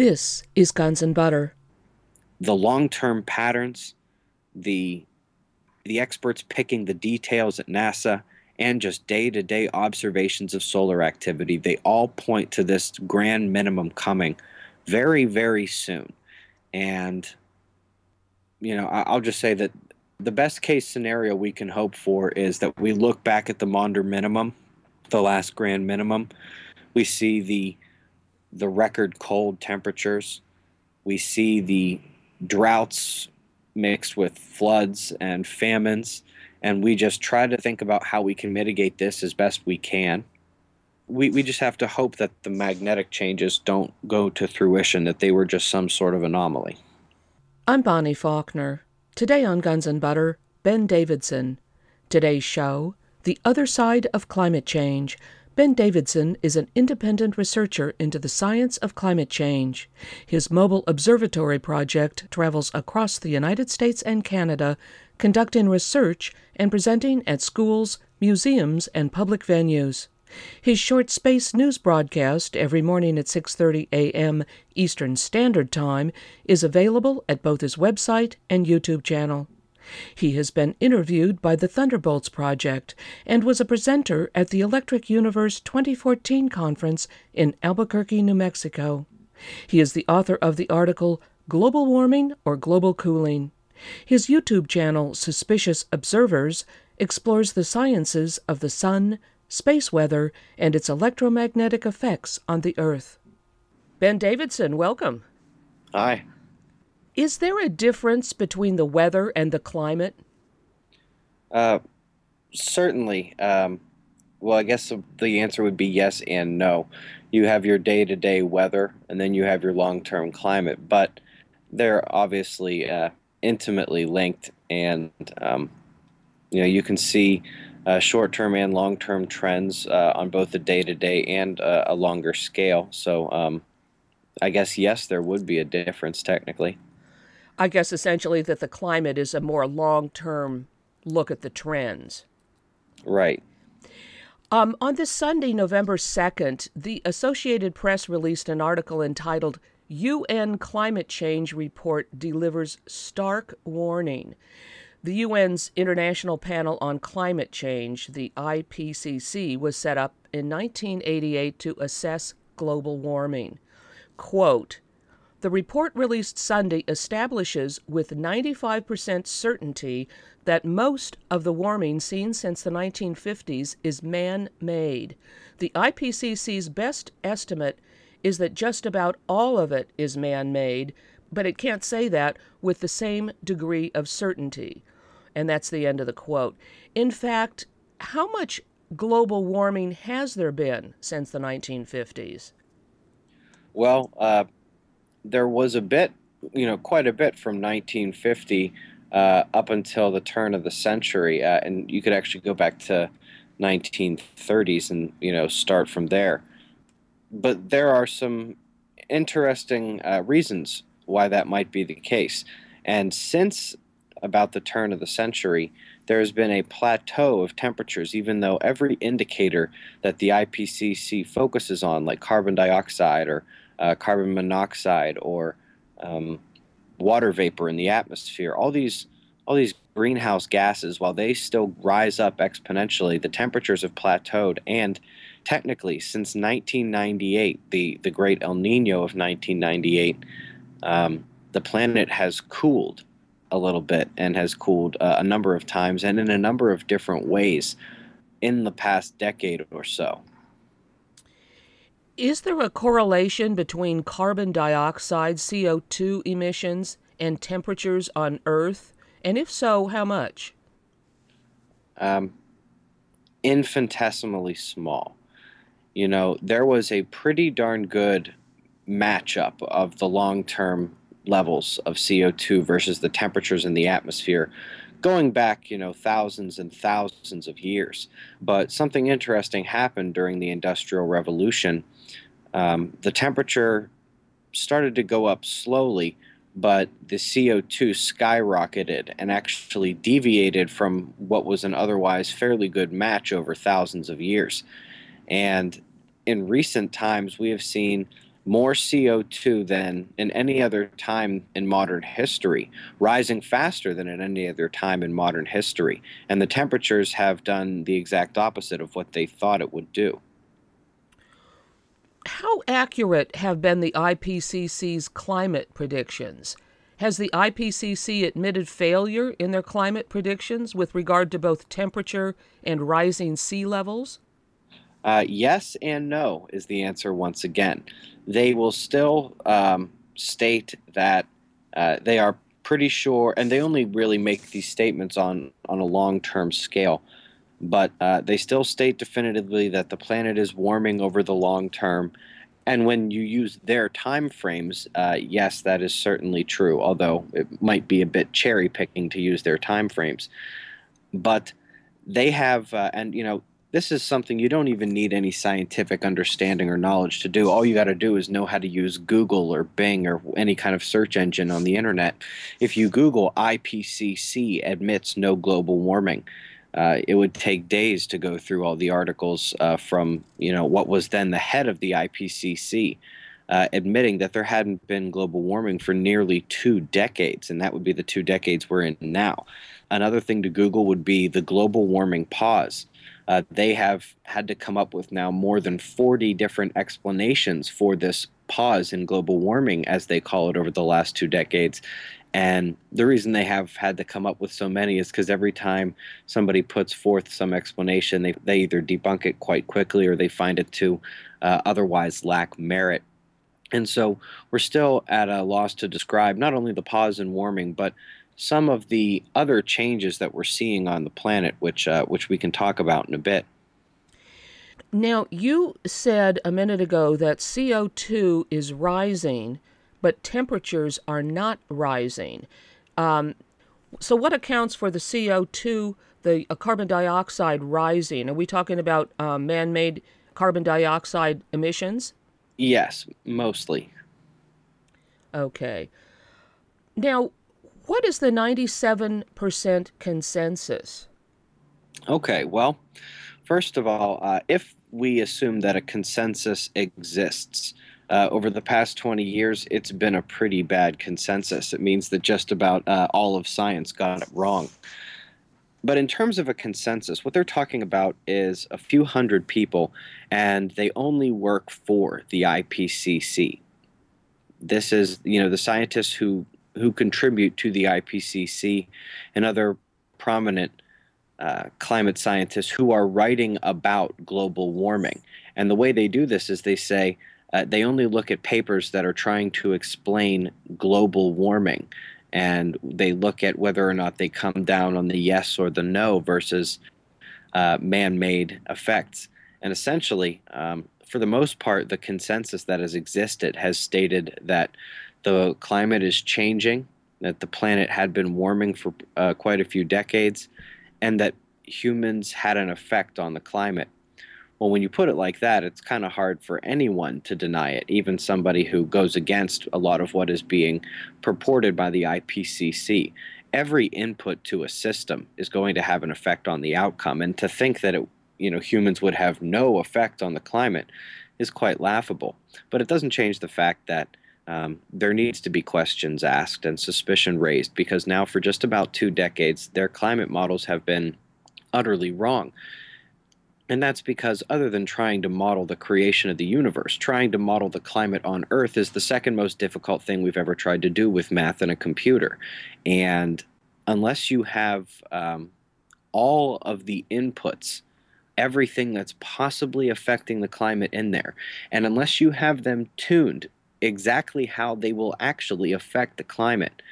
This is Guns and Butter. The long-term patterns, the the experts picking the details at NASA, and just day-to-day observations of solar activity, they all point to this grand minimum coming very, very soon. And you know, I'll just say that the best case scenario we can hope for is that we look back at the Maunder minimum, the last grand minimum. We see the the record cold temperatures. We see the droughts mixed with floods and famines, and we just try to think about how we can mitigate this as best we can. We, we just have to hope that the magnetic changes don't go to fruition, that they were just some sort of anomaly. I'm Bonnie Faulkner. Today on Guns and Butter, Ben Davidson. Today's show The Other Side of Climate Change Ben Davidson is an independent researcher into the science of climate change. His mobile observatory project travels across the United States and Canada, conducting research and presenting at schools, museums, and public venues. His short space news broadcast every morning at 6:30 a.m. Eastern Standard Time is available at both his website and YouTube channel. He has been interviewed by the Thunderbolts Project and was a presenter at the Electric Universe 2014 conference in Albuquerque, New Mexico. He is the author of the article Global Warming or Global Cooling. His YouTube channel, Suspicious Observers, explores the sciences of the sun, space weather, and its electromagnetic effects on the Earth. Ben Davidson, welcome. Hi. Is there a difference between the weather and the climate? Uh, certainly. Um, well, I guess the answer would be yes and no. You have your day to day weather, and then you have your long term climate, but they're obviously uh, intimately linked, and um, you know you can see uh, short term and long term trends uh, on both the day to day and uh, a longer scale. So um, I guess yes, there would be a difference technically. I guess essentially that the climate is a more long term look at the trends. Right. Um, on this Sunday, November 2nd, the Associated Press released an article entitled UN Climate Change Report Delivers Stark Warning. The UN's International Panel on Climate Change, the IPCC, was set up in 1988 to assess global warming. Quote, the report released Sunday establishes with 95% certainty that most of the warming seen since the 1950s is man made. The IPCC's best estimate is that just about all of it is man made, but it can't say that with the same degree of certainty. And that's the end of the quote. In fact, how much global warming has there been since the 1950s? Well, uh, there was a bit, you know, quite a bit from 1950 uh, up until the turn of the century, uh, and you could actually go back to 1930s and you know start from there. But there are some interesting uh, reasons why that might be the case, and since about the turn of the century, there has been a plateau of temperatures, even though every indicator that the IPCC focuses on, like carbon dioxide or uh, carbon monoxide or um, water vapor in the atmosphere. All these all these greenhouse gases, while they still rise up exponentially, the temperatures have plateaued. And technically, since 1998, the the great El Nino of 1998, um, the planet has cooled a little bit and has cooled uh, a number of times and in a number of different ways in the past decade or so. Is there a correlation between carbon dioxide, CO2 emissions, and temperatures on Earth? And if so, how much? Um, infinitesimally small. You know, there was a pretty darn good matchup of the long term levels of CO2 versus the temperatures in the atmosphere going back, you know, thousands and thousands of years. But something interesting happened during the Industrial Revolution um, the temperature started to go up slowly, but the CO2 skyrocketed and actually deviated from what was an otherwise fairly good match over thousands of years. And in recent times, we have seen more CO2 than in any other time in modern history, rising faster than at any other time in modern history. And the temperatures have done the exact opposite of what they thought it would do. How accurate have been the IPCC's climate predictions? Has the IPCC admitted failure in their climate predictions with regard to both temperature and rising sea levels? Uh, yes and no is the answer once again. They will still um, state that uh, they are pretty sure, and they only really make these statements on, on a long term scale, but uh, they still state definitively that the planet is warming over the long term and when you use their time frames, uh, yes, that is certainly true. Although it might be a bit cherry picking to use their time frames, but they have, uh, and you know, this is something you don't even need any scientific understanding or knowledge to do. All you got to do is know how to use Google or Bing or any kind of search engine on the internet. If you Google IPCC admits no global warming, uh, it would take days to go through all the articles uh, from you know what was then the head of the IPCC, uh, admitting that there hadn't been global warming for nearly two decades, and that would be the two decades we're in now. Another thing to Google would be the global warming pause. Uh, they have had to come up with now more than 40 different explanations for this pause in global warming, as they call it, over the last two decades. And the reason they have had to come up with so many is because every time somebody puts forth some explanation, they, they either debunk it quite quickly or they find it to uh, otherwise lack merit. And so we're still at a loss to describe not only the pause in warming, but some of the other changes that we're seeing on the planet, which, uh, which we can talk about in a bit. Now, you said a minute ago that CO2 is rising but temperatures are not rising. Um, so, what accounts for the CO2, the uh, carbon dioxide rising? Are we talking about uh, man made carbon dioxide emissions? Yes, mostly. Okay. Now, what is the 97% consensus? Okay, well, first of all, uh, if we assume that a consensus exists, uh, over the past 20 years, it's been a pretty bad consensus. It means that just about uh, all of science got it wrong. But in terms of a consensus, what they're talking about is a few hundred people, and they only work for the IPCC. This is, you know, the scientists who who contribute to the IPCC and other prominent uh, climate scientists who are writing about global warming. And the way they do this is they say, uh, they only look at papers that are trying to explain global warming and they look at whether or not they come down on the yes or the no versus uh, man made effects. And essentially, um, for the most part, the consensus that has existed has stated that the climate is changing, that the planet had been warming for uh, quite a few decades, and that humans had an effect on the climate. Well, when you put it like that, it's kind of hard for anyone to deny it, even somebody who goes against a lot of what is being purported by the IPCC. Every input to a system is going to have an effect on the outcome, and to think that it, you know humans would have no effect on the climate is quite laughable. But it doesn't change the fact that um, there needs to be questions asked and suspicion raised because now, for just about two decades, their climate models have been utterly wrong. And that's because, other than trying to model the creation of the universe, trying to model the climate on Earth is the second most difficult thing we've ever tried to do with math and a computer. And unless you have um, all of the inputs, everything that's possibly affecting the climate in there, and unless you have them tuned exactly how they will actually affect the climate,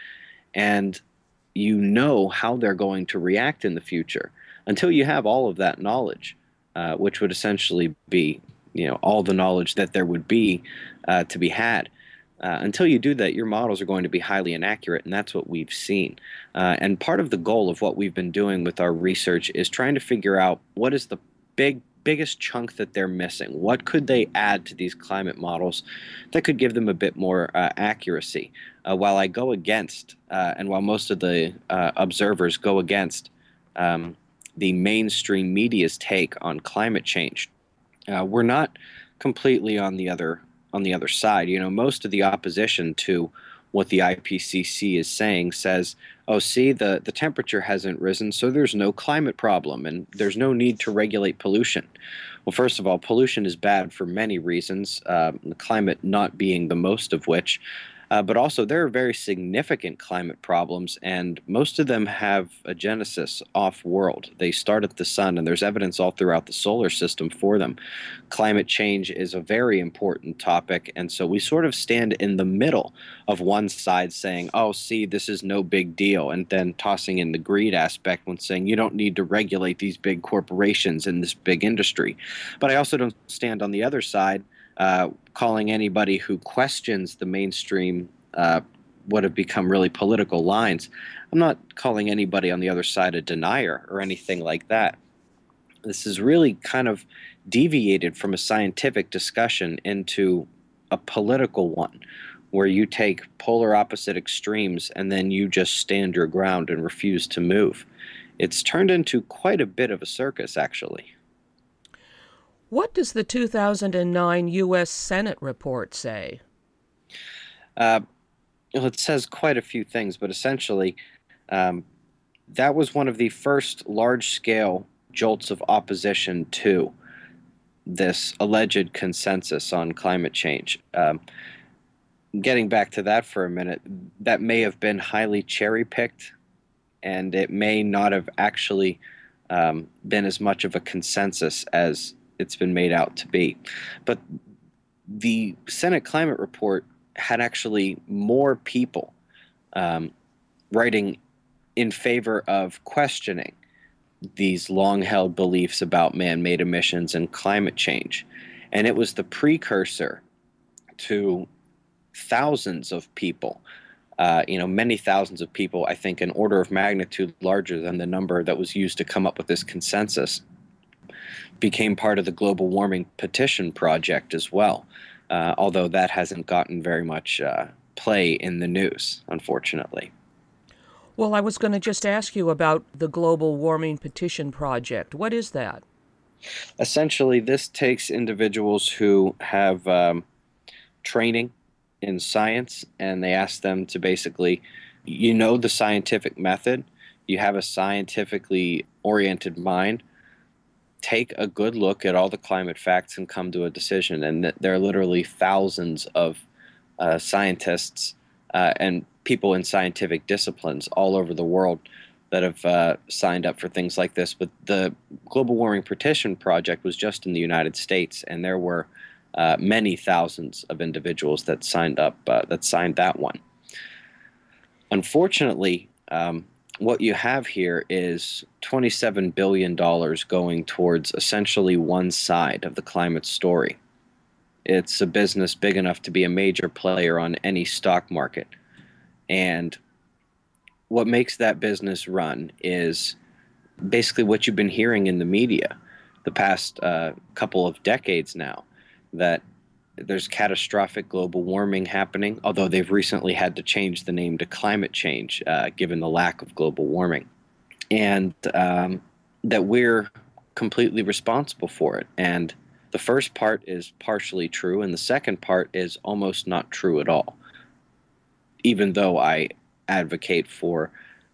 and you know how they're going to react in the future, until you have all of that knowledge uh, which would essentially be you know all the knowledge that there would be uh, to be had. Uh, until you do that, your models are going to be highly inaccurate, and that's what we've seen. Uh, and part of the goal of what we've been doing with our research is trying to figure out what is the big biggest chunk that they're missing. What could they add to these climate models that could give them a bit more uh, accuracy? Uh, while I go against, uh, and while most of the uh, observers go against um, the mainstream media's take on climate change. Uh, we're not completely on the other on the other side. You know, most of the opposition to what the IPCC is saying says, oh, see, the, the temperature hasn't risen, so there's no climate problem and there's no need to regulate pollution. Well, first of all, pollution is bad for many reasons, uh, the climate not being the most of which. Uh, but also, there are very significant climate problems, and most of them have a genesis off world. They start at the sun, and there's evidence all throughout the solar system for them. Climate change is a very important topic, and so we sort of stand in the middle of one side saying, oh, see, this is no big deal, and then tossing in the greed aspect when saying you don't need to regulate these big corporations and this big industry. But I also don't stand on the other side uh, calling anybody who questions the mainstream uh, what have become really political lines. I'm not calling anybody on the other side a denier or anything like that. This is really kind of deviated from a scientific discussion into a political one where you take polar opposite extremes and then you just stand your ground and refuse to move. It's turned into quite a bit of a circus, actually. What does the 2009 U.S. Senate report say? Uh, well, it says quite a few things, but essentially, um, that was one of the first large scale jolts of opposition to this alleged consensus on climate change. Um, getting back to that for a minute, that may have been highly cherry picked, and it may not have actually um, been as much of a consensus as it's been made out to be. But the Senate climate report had actually more people um, writing in favor of questioning these long held beliefs about man made emissions and climate change. And it was the precursor to thousands of people. Uh, you know, many thousands of people, I think, an order of magnitude larger than the number that was used to come up with this consensus became part of the global warming petition project as well, uh, although that hasn't gotten very much uh, play in the news, unfortunately. Well, I was going to just ask you about the global warming petition project. What is that? Essentially, this takes individuals who have um, training in science and they ask them to basically, you know, the scientific method, you have a scientifically oriented mind take a good look at all the climate facts and come to a decision. And there are literally thousands of uh, scientists uh, and people in scientific disciplines all over the world that have uh, signed up for things like this. But the Global Warming Petition Project was just in the United States, and there were uh, many thousands of individuals that signed up uh, that signed that one. Unfortunately, um, what you have here is $27 billion going towards essentially one side of the climate story. It's a business big enough to be a major player on any stock market. And what makes that business run is basically what you've been hearing in the media the past uh, couple of decades now that there's catastrophic global warming happening, although they've recently had to change the name to climate change uh, given the lack of global warming. And um, that we're completely responsible for it. And the first part is partially true, and the second part is almost not true at all. Even though I advocate for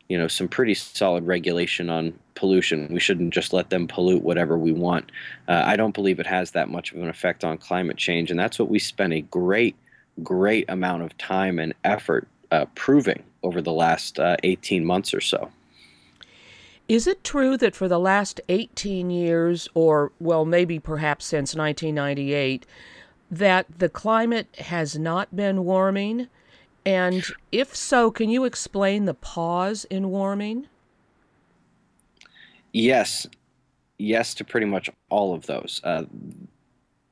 you know some pretty solid regulation on pollution. We shouldn't just let them pollute whatever we want. Uh, I don't believe it has that much of an effect on climate change, and that's what we spent a great, great amount of time and effort uh, proving over the last uh, 18 months or so. Is it true that for the last 18 years, or well, maybe perhaps since 1998, that the climate has not been warming? And if so, can you explain the pause in warming? Yes. Yes to pretty much all of those. Uh,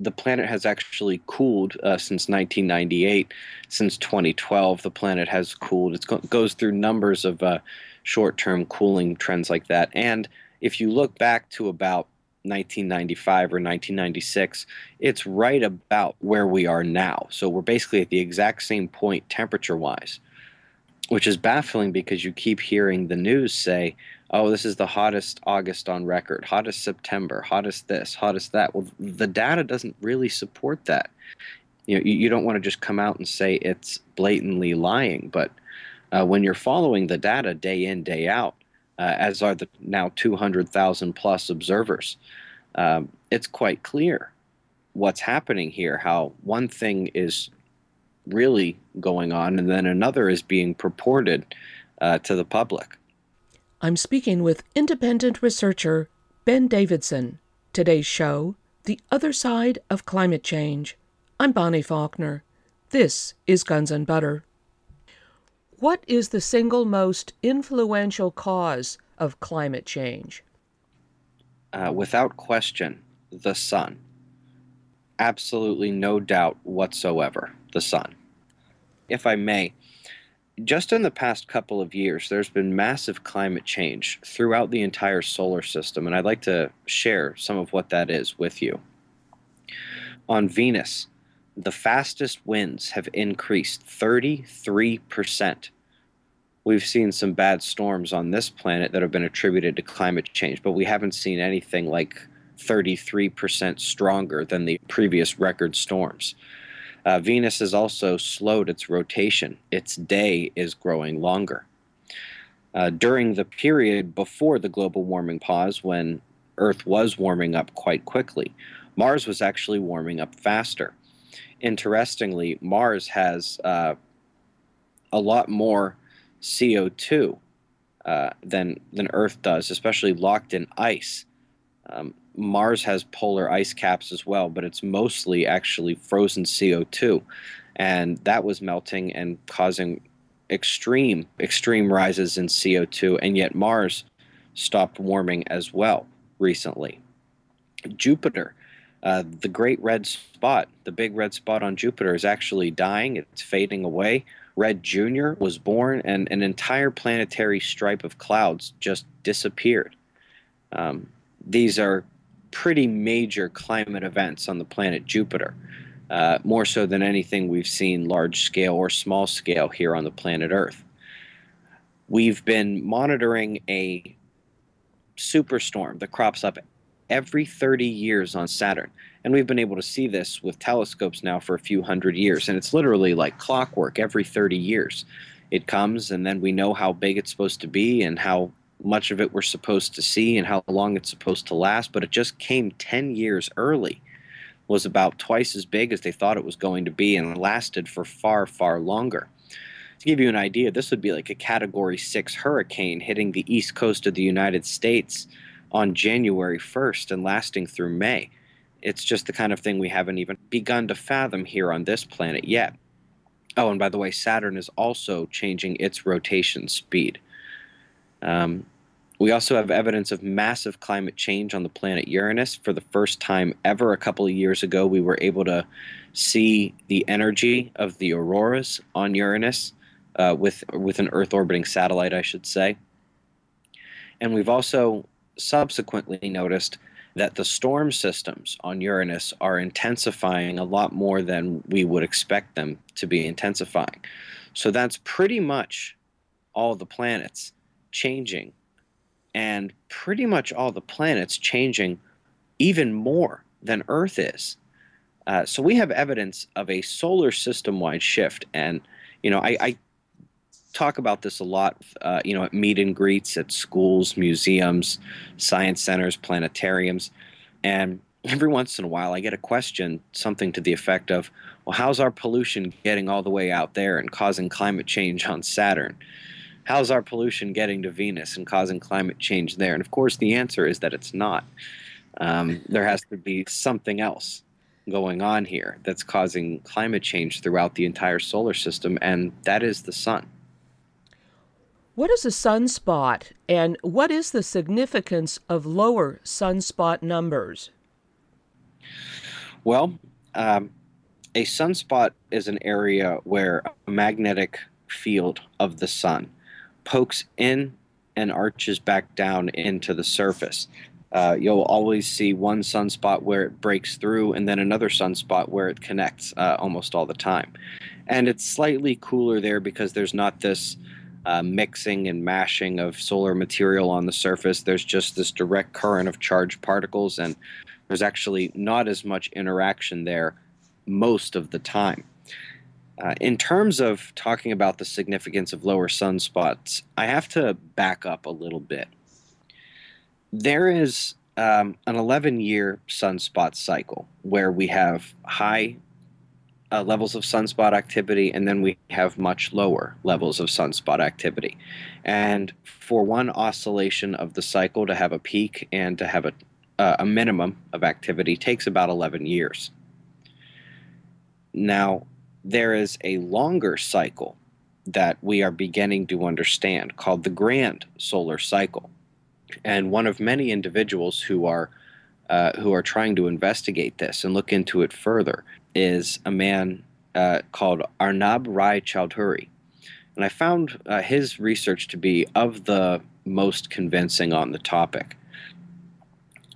the planet has actually cooled uh, since 1998. Since 2012, the planet has cooled. It go- goes through numbers of uh, short term cooling trends like that. And if you look back to about 1995 or 1996, it's right about where we are now. So we're basically at the exact same point temperature wise, which is baffling because you keep hearing the news say, oh, this is the hottest August on record, hottest September, hottest this, hottest that. Well, the data doesn't really support that. you know, you, don't want to just come out and say it's blatantly lying, but uh, when you're following the data day in, day out, uh, as are the now 200,000 plus observers, um, it's quite clear what's happening here, how one thing is really going on and then another is being purported uh, to the public. I'm speaking with independent researcher Ben Davidson. Today's show The Other Side of Climate Change. I'm Bonnie Faulkner. This is Guns and Butter. What is the single most influential cause of climate change? Uh, without question, the sun. Absolutely no doubt whatsoever, the sun. If I may, just in the past couple of years, there's been massive climate change throughout the entire solar system, and I'd like to share some of what that is with you. On Venus, the fastest winds have increased 33%. We've seen some bad storms on this planet that have been attributed to climate change, but we haven't seen anything like 33% stronger than the previous record storms. Uh, Venus has also slowed its rotation. Its day is growing longer. Uh, during the period before the global warming pause, when Earth was warming up quite quickly, Mars was actually warming up faster. Interestingly, Mars has uh, a lot more CO2 uh, than than Earth does, especially locked in ice. Um, Mars has polar ice caps as well, but it's mostly actually frozen CO2. And that was melting and causing extreme, extreme rises in CO2. And yet Mars stopped warming as well recently. Jupiter, uh, the great red spot, the big red spot on Jupiter, is actually dying. It's fading away. Red Jr. was born, and an entire planetary stripe of clouds just disappeared. Um, these are pretty major climate events on the planet Jupiter, uh, more so than anything we've seen large scale or small scale here on the planet Earth. We've been monitoring a superstorm that crops up every 30 years on Saturn. And we've been able to see this with telescopes now for a few hundred years. And it's literally like clockwork every 30 years. It comes, and then we know how big it's supposed to be and how much of it we're supposed to see and how long it's supposed to last, but it just came 10 years early. Was about twice as big as they thought it was going to be and lasted for far, far longer. To give you an idea, this would be like a category 6 hurricane hitting the east coast of the United States on January 1st and lasting through May. It's just the kind of thing we haven't even begun to fathom here on this planet yet. Oh, and by the way, Saturn is also changing its rotation speed. Um, we also have evidence of massive climate change on the planet Uranus. For the first time ever, a couple of years ago, we were able to see the energy of the auroras on Uranus uh, with with an Earth orbiting satellite, I should say. And we've also subsequently noticed that the storm systems on Uranus are intensifying a lot more than we would expect them to be intensifying. So that's pretty much all the planets changing and pretty much all the planets changing even more than Earth is. Uh, so we have evidence of a solar system wide shift. And, you know, I, I talk about this a lot, uh, you know, at meet and greets at schools, museums, science centers, planetariums. And every once in a while, I get a question, something to the effect of, well, how's our pollution getting all the way out there and causing climate change on Saturn? How's our pollution getting to Venus and causing climate change there? And of course, the answer is that it's not. Um, there has to be something else going on here that's causing climate change throughout the entire solar system, and that is the sun. What is a sunspot, and what is the significance of lower sunspot numbers? Well, um, a sunspot is an area where a magnetic field of the sun pokes in and arches back down into the surface. Uh, you'll always see one sunspot where it breaks through and then another sunspot where it connects uh, almost all the time. And it's slightly cooler there because there's not this uh, mixing and mashing of solar material on the surface. There's just this direct current of charged particles, and there's actually not as much interaction there most of the time. Uh, in terms of talking about the significance of lower sunspots, I have to back up a little bit. There is um, an 11 year sunspot cycle where we have high uh, levels of sunspot activity and then we have much lower levels of sunspot activity. And for one oscillation of the cycle to have a peak and to have a, uh, a minimum of activity takes about 11 years. Now, there is a longer cycle that we are beginning to understand called the grand solar cycle. And one of many individuals who are uh, who are trying to investigate this and look into it further is a man uh, called Arnab Rai Choudhuri. And I found uh, his research to be of the most convincing on the topic.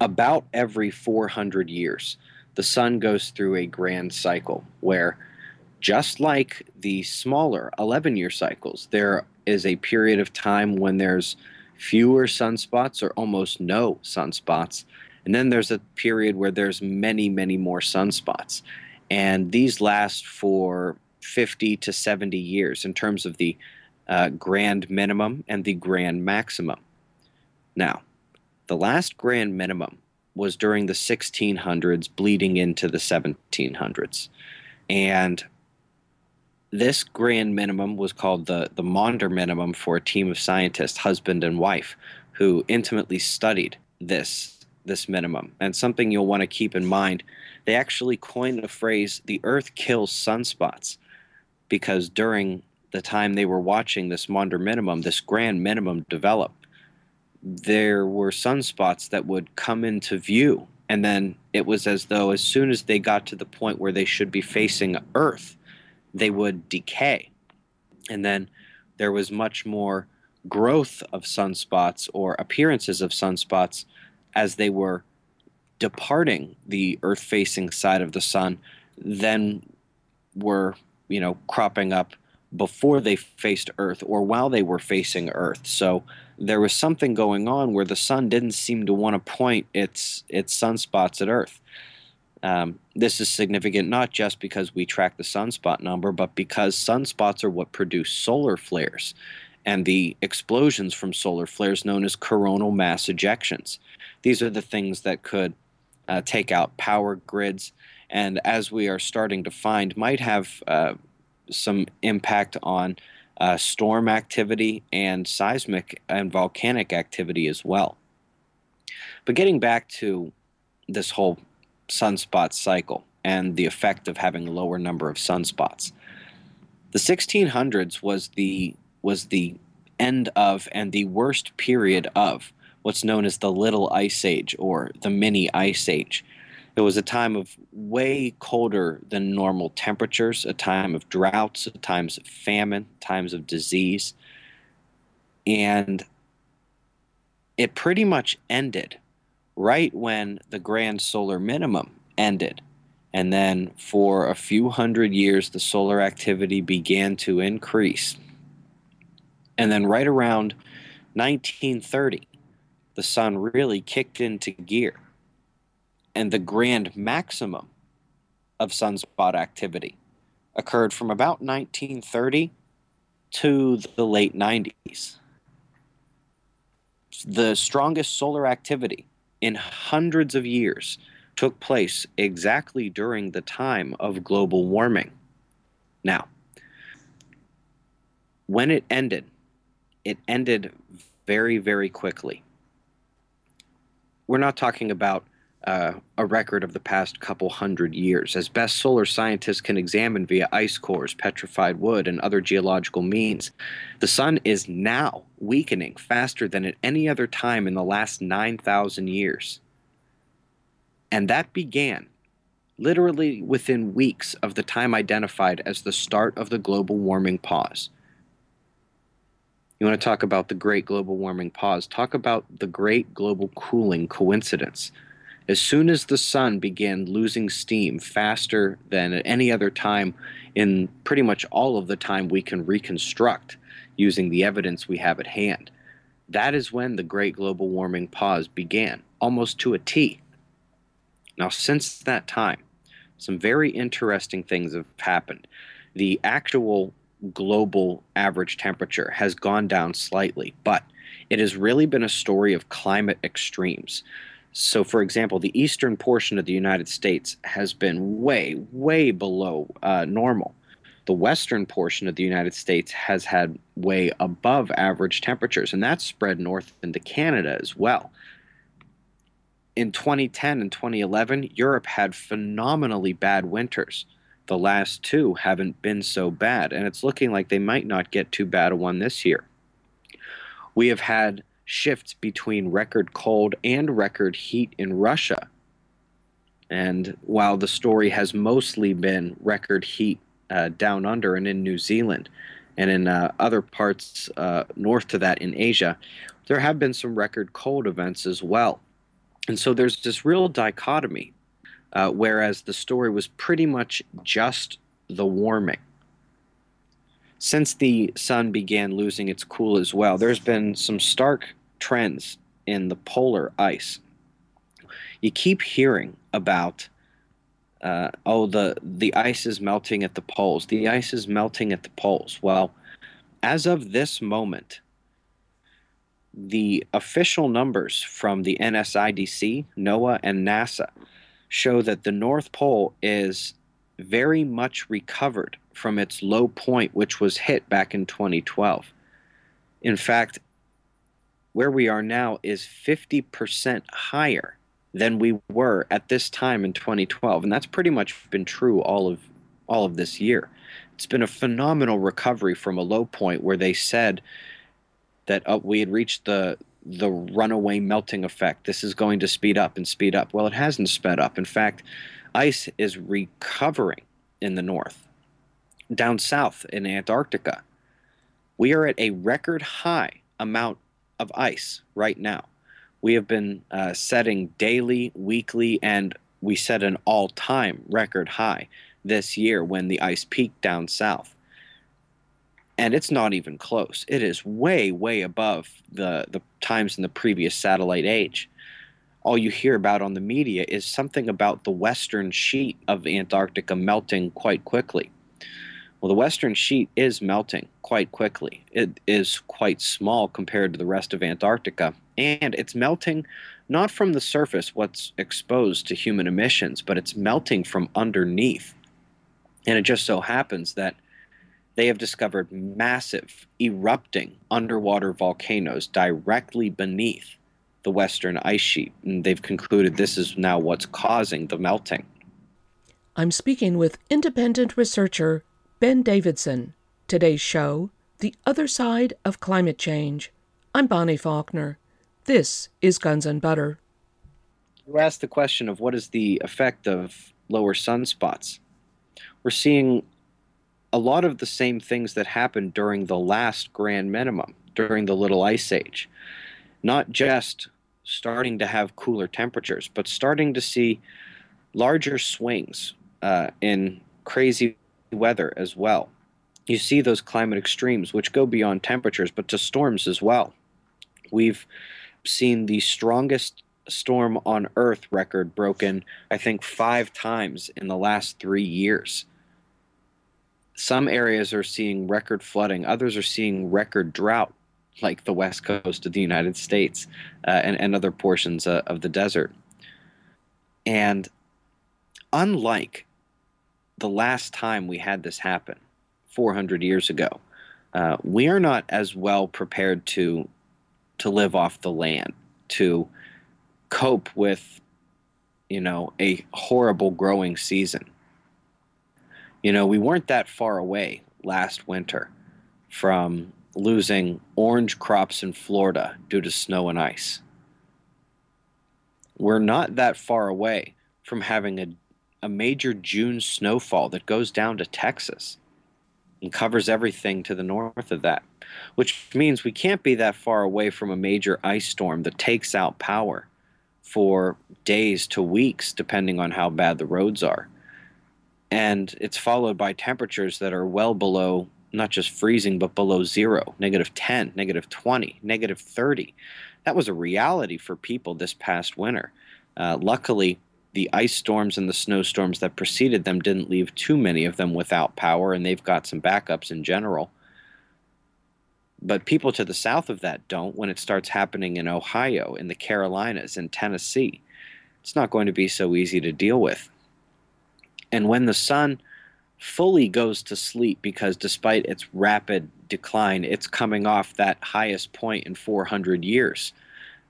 About every 400 years, the sun goes through a grand cycle where just like the smaller 11 year cycles, there is a period of time when there's fewer sunspots or almost no sunspots. And then there's a period where there's many, many more sunspots. And these last for 50 to 70 years in terms of the uh, grand minimum and the grand maximum. Now, the last grand minimum was during the 1600s, bleeding into the 1700s. And this grand minimum was called the, the Maunder minimum for a team of scientists, husband and wife, who intimately studied this this minimum. And something you'll want to keep in mind, they actually coined the phrase the earth kills sunspots because during the time they were watching this Maunder minimum, this grand minimum develop, there were sunspots that would come into view. And then it was as though as soon as they got to the point where they should be facing Earth, they would decay. And then there was much more growth of sunspots or appearances of sunspots as they were departing the earth facing side of the sun than were, you know, cropping up before they faced earth or while they were facing earth. So there was something going on where the sun didn't seem to want to point its its sunspots at earth. Um, this is significant not just because we track the sunspot number, but because sunspots are what produce solar flares and the explosions from solar flares known as coronal mass ejections. These are the things that could uh, take out power grids, and as we are starting to find, might have uh, some impact on uh, storm activity and seismic and volcanic activity as well. But getting back to this whole sunspot cycle and the effect of having a lower number of sunspots. The 1600s was the was the end of and the worst period of what's known as the Little Ice Age or the Mini Ice Age. It was a time of way colder than normal temperatures, a time of droughts, times of famine, times of disease. And it pretty much ended right when the grand solar minimum ended. And then for a few hundred years, the solar activity began to increase. And then right around 1930, the sun really kicked into gear. And the grand maximum of sunspot activity occurred from about 1930 to the late 90s. The strongest solar activity in hundreds of years took place exactly during the time of global warming. Now, when it ended, it ended very, very quickly. We're not talking about uh, a record of the past couple hundred years. As best solar scientists can examine via ice cores, petrified wood, and other geological means, the sun is now weakening faster than at any other time in the last 9,000 years. And that began literally within weeks of the time identified as the start of the global warming pause. You want to talk about the great global warming pause? Talk about the great global cooling coincidence as soon as the sun began losing steam faster than at any other time in pretty much all of the time we can reconstruct using the evidence we have at hand, that is when the great global warming pause began, almost to a T. Now, since that time, some very interesting things have happened. The actual global average temperature has gone down slightly, but it has really been a story of climate extremes. So, for example, the eastern portion of the United States has been way, way below uh, normal. The western portion of the United States has had way above average temperatures, and that's spread north into Canada as well. In 2010 and 2011, Europe had phenomenally bad winters. The last two haven't been so bad, and it's looking like they might not get too bad a one this year. We have had shifts between record cold and record heat in Russia. And while the story has mostly been record heat uh, down under and in New Zealand and in uh, other parts uh, north to that in Asia, there have been some record cold events as well. And so there's this real dichotomy, uh, whereas the story was pretty much just the warming. Since the sun began losing its cool as well, there's been some stark trends in the polar ice. You keep hearing about uh, oh the the ice is melting at the poles the ice is melting at the poles well as of this moment the official numbers from the NSIDC, NOAA, and NASA show that the North Pole is very much recovered from its low point, which was hit back in 2012. In fact, where we are now is 50% higher than we were at this time in 2012 and that's pretty much been true all of all of this year. It's been a phenomenal recovery from a low point where they said that uh, we had reached the the runaway melting effect. This is going to speed up and speed up. Well it hasn't sped up. In fact ice is recovering in the north down south in antarctica we are at a record high amount of ice right now we have been uh, setting daily, weekly, and we set an all time record high this year when the ice peaked down south. And it's not even close. It is way, way above the, the times in the previous satellite age. All you hear about on the media is something about the western sheet of Antarctica melting quite quickly. Well, the western sheet is melting quite quickly. It is quite small compared to the rest of Antarctica, and it's melting not from the surface, what's exposed to human emissions, but it's melting from underneath. And it just so happens that they have discovered massive erupting underwater volcanoes directly beneath the western ice sheet, and they've concluded this is now what's causing the melting. I'm speaking with independent researcher Ben Davidson. Today's show The Other Side of Climate Change. I'm Bonnie Faulkner. This is Guns and Butter. You asked the question of what is the effect of lower sunspots. We're seeing a lot of the same things that happened during the last grand minimum, during the Little Ice Age. Not just starting to have cooler temperatures, but starting to see larger swings uh, in crazy weather as well. You see those climate extremes, which go beyond temperatures, but to storms as well. We've seen the strongest storm on Earth record broken, I think, five times in the last three years. Some areas are seeing record flooding, others are seeing record drought, like the west coast of the United States uh, and, and other portions uh, of the desert. And unlike the last time we had this happen, 400 years ago, uh, we are not as well prepared to to live off the land, to cope with, you know, a horrible growing season. You know, we weren't that far away last winter from losing orange crops in Florida due to snow and ice. We're not that far away from having a a major June snowfall that goes down to Texas and covers everything to the north of that, which means we can't be that far away from a major ice storm that takes out power for days to weeks, depending on how bad the roads are. And it's followed by temperatures that are well below not just freezing, but below zero, negative 10, negative 20, negative 30. That was a reality for people this past winter. Uh, luckily, the ice storms and the snowstorms that preceded them didn't leave too many of them without power, and they've got some backups in general. But people to the south of that don't when it starts happening in Ohio, in the Carolinas, in Tennessee. It's not going to be so easy to deal with. And when the sun fully goes to sleep, because despite its rapid decline, it's coming off that highest point in 400 years.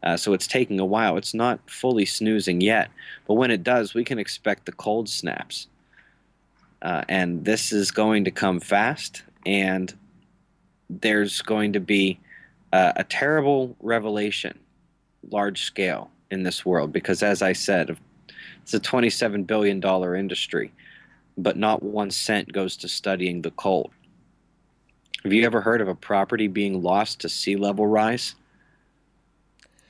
Uh, so it's taking a while. It's not fully snoozing yet, but when it does, we can expect the cold snaps. Uh, and this is going to come fast, and there's going to be uh, a terrible revelation, large scale, in this world. Because as I said, it's a $27 billion industry, but not one cent goes to studying the cold. Have you ever heard of a property being lost to sea level rise?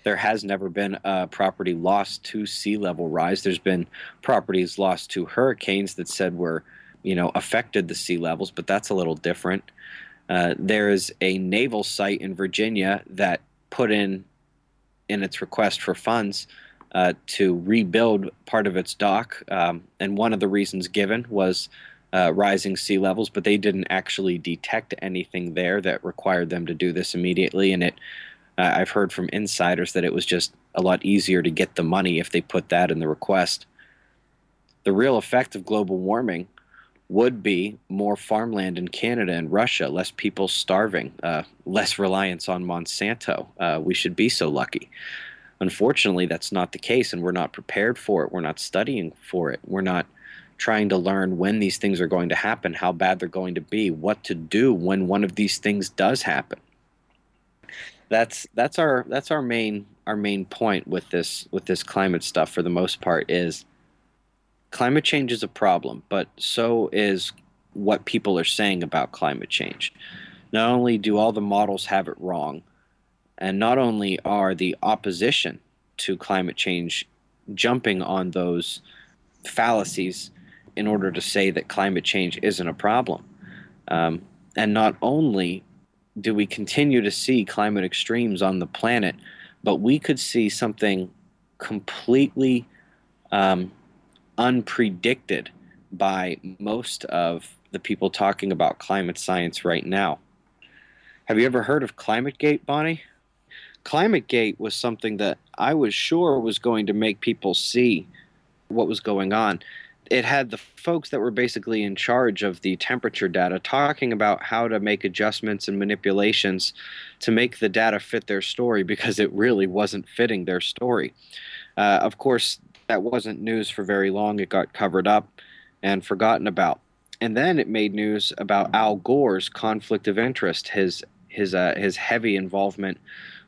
There has never been a property lost to sea level rise. There's been properties lost to hurricanes that said were, you know, affected the sea levels, but that's a little different. Uh, there's a naval site in Virginia that put in in its request for funds uh, to rebuild part of its dock, um, and one of the reasons given was uh, rising sea levels, but they didn't actually detect anything there that required them to do this immediately. And it, uh, I've heard from insiders that it was just a lot easier to get the money if they put that in the request. The real effect of global warming would be more farmland in Canada and Russia, less people starving, uh, less reliance on Monsanto. Uh, we should be so lucky. Unfortunately, that's not the case, and we're not prepared for it. We're not studying for it. We're not trying to learn when these things are going to happen, how bad they're going to be, what to do when one of these things does happen. That's that's our that's our main our main point with this with this climate stuff for the most part is climate change is a problem, but so is what people are saying about climate change. Not only do all the models have it wrong, and not only are the opposition to climate change jumping on those fallacies in order to say that climate change isn't a problem. Um, and not only do we continue to see climate extremes on the planet, but we could see something completely um, unpredicted by most of the people talking about climate science right now. Have you ever heard of ClimateGate, Bonnie? ClimateGate was something that I was sure was going to make people see what was going on. It had the folks that were basically in charge of the temperature data talking about how to make adjustments and manipulations to make the data fit their story because it really wasn't fitting their story. Uh, of course, that wasn't news for very long. It got covered up and forgotten about. And then it made news about Al Gore's conflict of interest, his his uh, his heavy involvement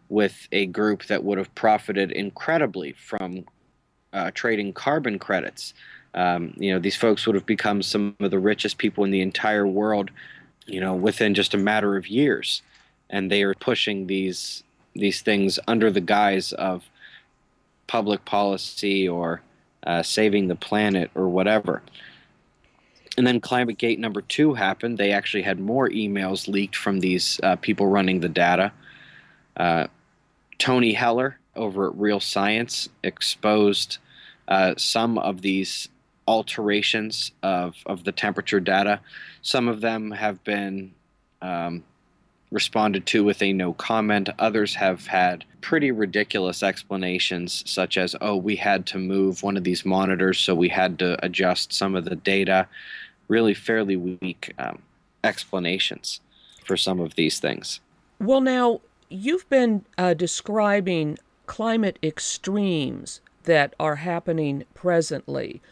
with a group that would have profited incredibly from uh, trading carbon credits. Um, you know, these folks would have become some of the richest people in the entire world, you know, within just a matter of years, and they are pushing these these things under the guise of public policy or uh, saving the planet or whatever. And then ClimateGate number two happened. They actually had more emails leaked from these uh, people running the data. Uh, Tony Heller over at Real Science exposed uh, some of these alterations of, of the temperature data. Some of them have been um, responded to with a no comment. Others have had pretty ridiculous explanations, such as, oh, we had to move one of these monitors, so we had to adjust some of the data. Really, fairly weak um, explanations for some of these things. Well, now, you've been uh, describing climate extremes that are happening presently.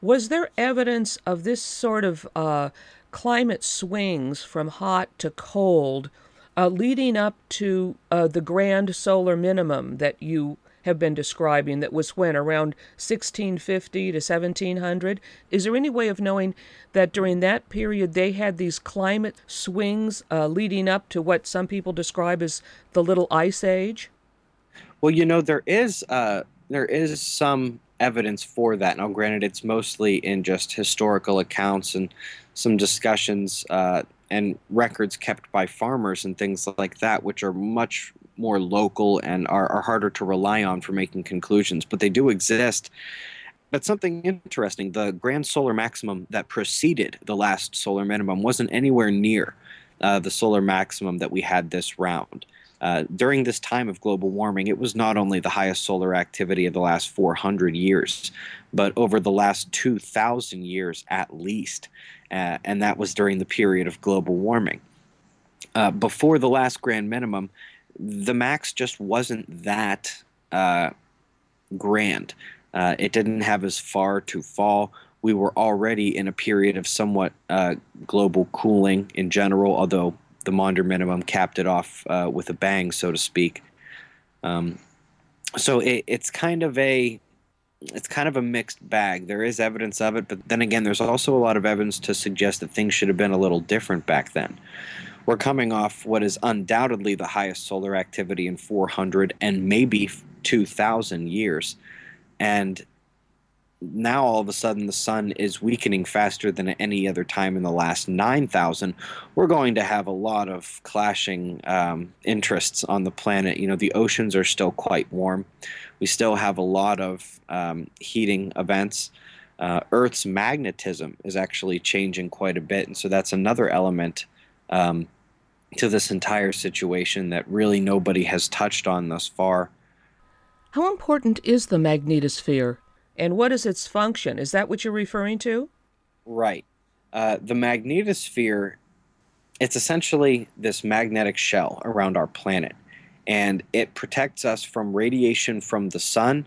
Was there evidence of this sort of uh, climate swings from hot to cold uh, leading up to uh, the grand solar minimum that you have been describing that was when around 1650 to 1700 is there any way of knowing that during that period they had these climate swings uh, leading up to what some people describe as the little ice age? Well you know there is uh, there is some evidence for that now granted it's mostly in just historical accounts and some discussions uh, and records kept by farmers and things like that, which are much more local and are, are harder to rely on for making conclusions. But they do exist. But something interesting the grand solar maximum that preceded the last solar minimum wasn't anywhere near uh, the solar maximum that we had this round. Uh, during this time of global warming, it was not only the highest solar activity of the last 400 years, but over the last 2,000 years at least. Uh, and that was during the period of global warming. Uh, before the last grand minimum, the max just wasn't that uh, grand. Uh, it didn't have as far to fall. We were already in a period of somewhat uh, global cooling in general, although the Maunder minimum capped it off uh, with a bang, so to speak. Um, so it, it's kind of a it's kind of a mixed bag. There is evidence of it, but then again, there's also a lot of evidence to suggest that things should have been a little different back then. We're coming off what is undoubtedly the highest solar activity in 400 and maybe 2,000 years. And now all of a sudden the sun is weakening faster than any other time in the last 9,000, we're going to have a lot of clashing um, interests on the planet. You know, the oceans are still quite warm. We still have a lot of um, heating events. Uh, Earth's magnetism is actually changing quite a bit. And so that's another element um, to this entire situation that really nobody has touched on thus far. How important is the magnetosphere and what is its function? Is that what you're referring to? Right. Uh, the magnetosphere, it's essentially this magnetic shell around our planet, and it protects us from radiation from the sun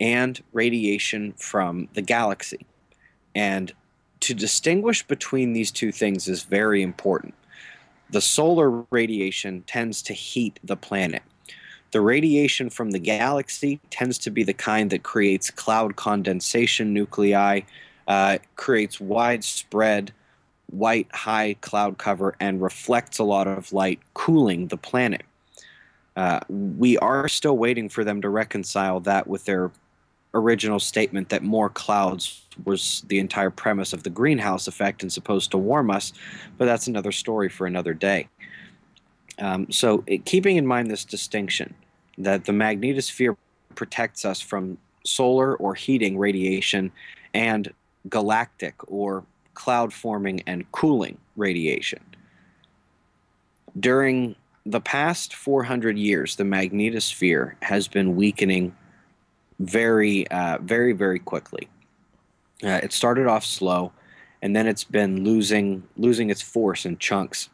and radiation from the galaxy. And to distinguish between these two things is very important. The solar radiation tends to heat the planet the radiation from the galaxy tends to be the kind that creates cloud condensation nuclei, uh, creates widespread white high cloud cover, and reflects a lot of light, cooling the planet. Uh, we are still waiting for them to reconcile that with their original statement that more clouds was the entire premise of the greenhouse effect and supposed to warm us, but that's another story for another day. Um, so, it, keeping in mind this distinction, that the magnetosphere protects us from solar or heating radiation and galactic or cloud forming and cooling radiation. During the past 400 years, the magnetosphere has been weakening very, uh, very, very quickly. Uh, it started off slow, and then it's been losing losing its force in chunks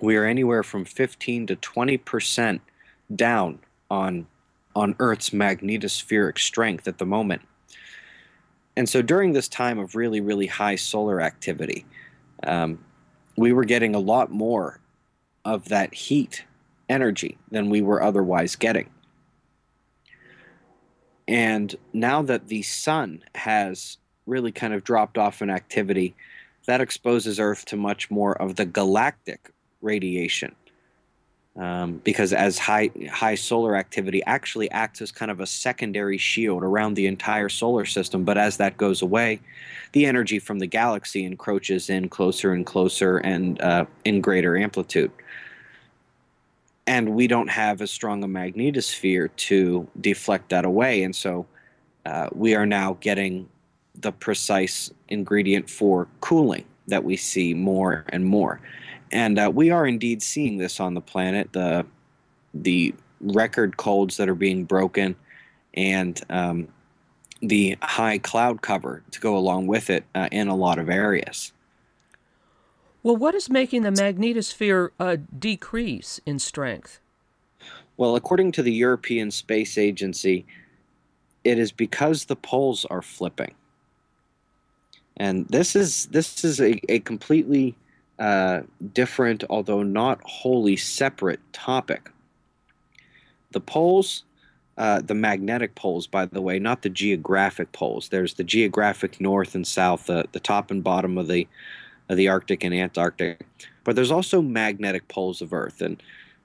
we are anywhere from 15 to 20 percent down on on Earth's magnetospheric strength at the moment. And so during this time of really, really high solar activity, um, we were getting a lot more of that heat energy than we were otherwise getting. And now that the sun has really kind of dropped off in activity, that exposes Earth to much more of the galactic radiation. Um, because as high high solar activity actually acts as kind of a secondary shield around the entire solar system, but as that goes away, the energy from the galaxy encroaches in closer and closer and uh, in greater amplitude. And we don't have as strong a magnetosphere to deflect that away, and so uh, we are now getting the precise ingredient for cooling that we see more and more and uh, we are indeed seeing this on the planet. The the record colds that are being broken, and um, the high cloud cover to go along with it uh, in a lot of areas. Well, what is making the magnetosphere uh, decrease in strength? Well, according to the European Space Agency, it is because the poles are flipping. And this is this is a, a completely uh, different, although not wholly separate topic. The poles, uh, the magnetic poles, by the way, not the geographic poles. There's the geographic north and south, the, the top and bottom of the of the Arctic and Antarctic, but there's also magnetic poles of Earth, and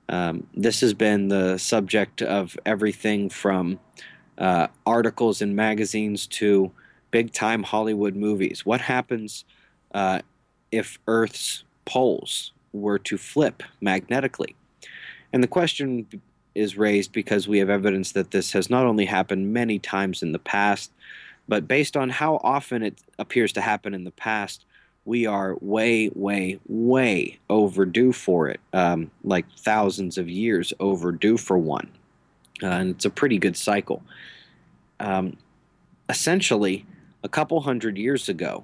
um, this has been the subject of everything from uh, articles in magazines to big time Hollywood movies. What happens uh, if Earth's poles were to flip magnetically. And the question is raised because we have evidence that this has not only happened many times in the past, But based on how often it appears to happen in the past, we are way, way, way overdue for it. Um, like thousands of years overdue for one. Uh, and it's a pretty good cycle. Um, essentially, a couple hundred years ago,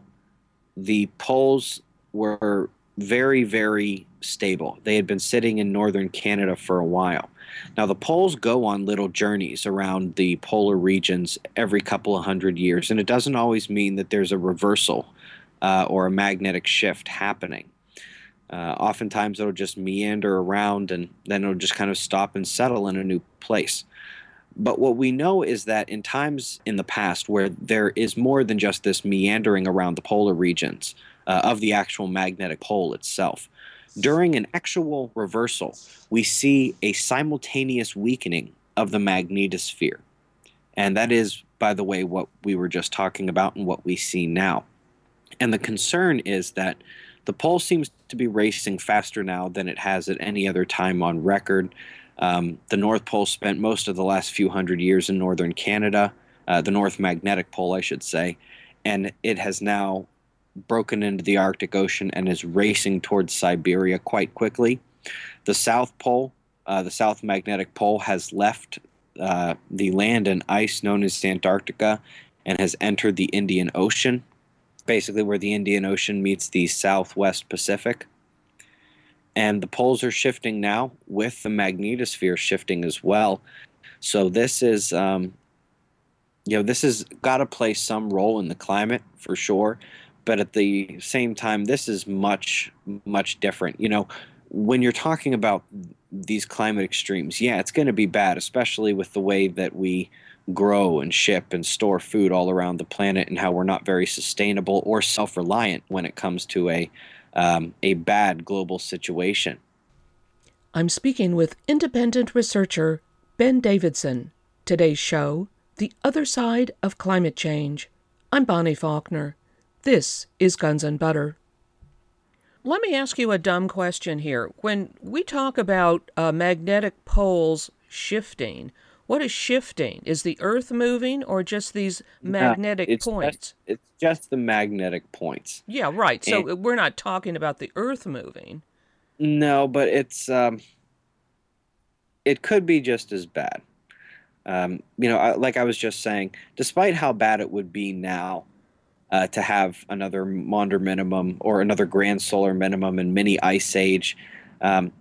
the poles were very, very stable. They had been sitting in northern Canada for a while. Now, the poles go on little journeys around the polar regions every couple of hundred years, and it doesn't always mean that there's a reversal uh, or a magnetic shift happening. Uh, oftentimes, it'll just meander around and then it'll just kind of stop and settle in a new place. But what we know is that in times in the past where there is more than just this meandering around the polar regions uh, of the actual magnetic pole itself, during an actual reversal, we see a simultaneous weakening of the magnetosphere. And that is, by the way, what we were just talking about and what we see now. And the concern is that the pole seems to be racing faster now than it has at any other time on record. Um, the North Pole spent most of the last few hundred years in northern Canada, uh, the North Magnetic Pole, I should say, and it has now broken into the Arctic Ocean and is racing towards Siberia quite quickly. The South Pole, uh, the South Magnetic Pole, has left uh, the land and ice known as Antarctica and has entered the Indian Ocean, basically where the Indian Ocean meets the Southwest Pacific. And the poles are shifting now with the magnetosphere shifting as well. So this is, um, you know, this has got to play some role in the climate for sure but at the same time this is much much different. You know when you're talking about these climate extremes yeah it's going to be bad especially with the way that we grow and ship and store food all around the planet and how we're not very sustainable or self-reliant when it comes to a um, a bad global situation. I'm speaking with independent researcher ben davidson. Today's show the other side of climate change. I'm bonnie faulkner this is Guns and Butter. Let me ask you a dumb question here. When we talk about uh, magnetic poles shifting, what is shifting? Is the Earth moving or just these magnetic no, it's points? Just, it's just the magnetic points. Yeah, right. So and, we're not talking about the Earth moving. No, but it's um, it could be just as bad. Um, you know, like I was just saying, despite how bad it would be now, uh, to have another Maunder minimum or another Grand Solar minimum and mini Ice Age. Um,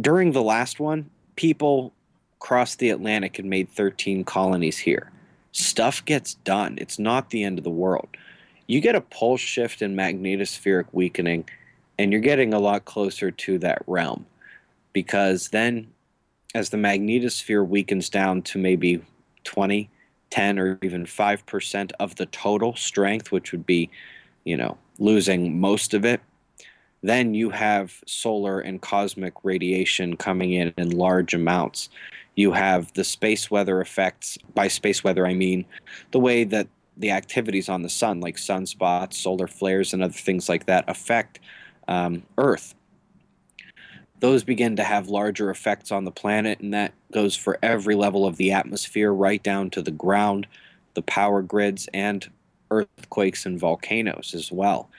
during the last one, people crossed the Atlantic and made 13 colonies here. Stuff gets done. It's not the end of the world. You get a pole shift in magnetospheric weakening, and you're getting a lot closer to that realm because then as the magnetosphere weakens down to maybe 20 10 or even 5% of the total strength, which would be, you know, losing most of it, then you have solar and cosmic radiation coming in in large amounts. You have the space weather effects. By space weather, I mean the way that the activities on the sun, like sunspots, solar flares, and other things like that, affect um, Earth those begin to have larger effects on the planet, and that goes for every level of the atmosphere, right down to the ground, the power grids, and earthquakes and volcanoes as well.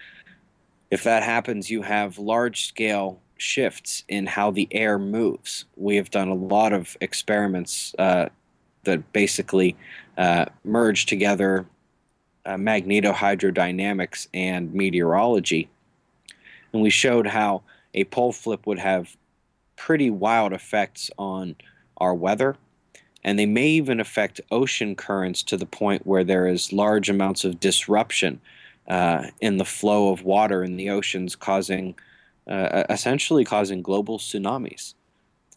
If that happens, you have large scale shifts in how the air moves. We have done a lot of experiments uh, that basically uh, merge together uh, magnetohydrodynamics and meteorology. And we showed how a pole flip would have pretty wild effects on our weather. And they may even affect ocean currents to the point where there is large amounts of disruption uh, in the flow of water in the oceans, causing uh, essentially causing global tsunamis.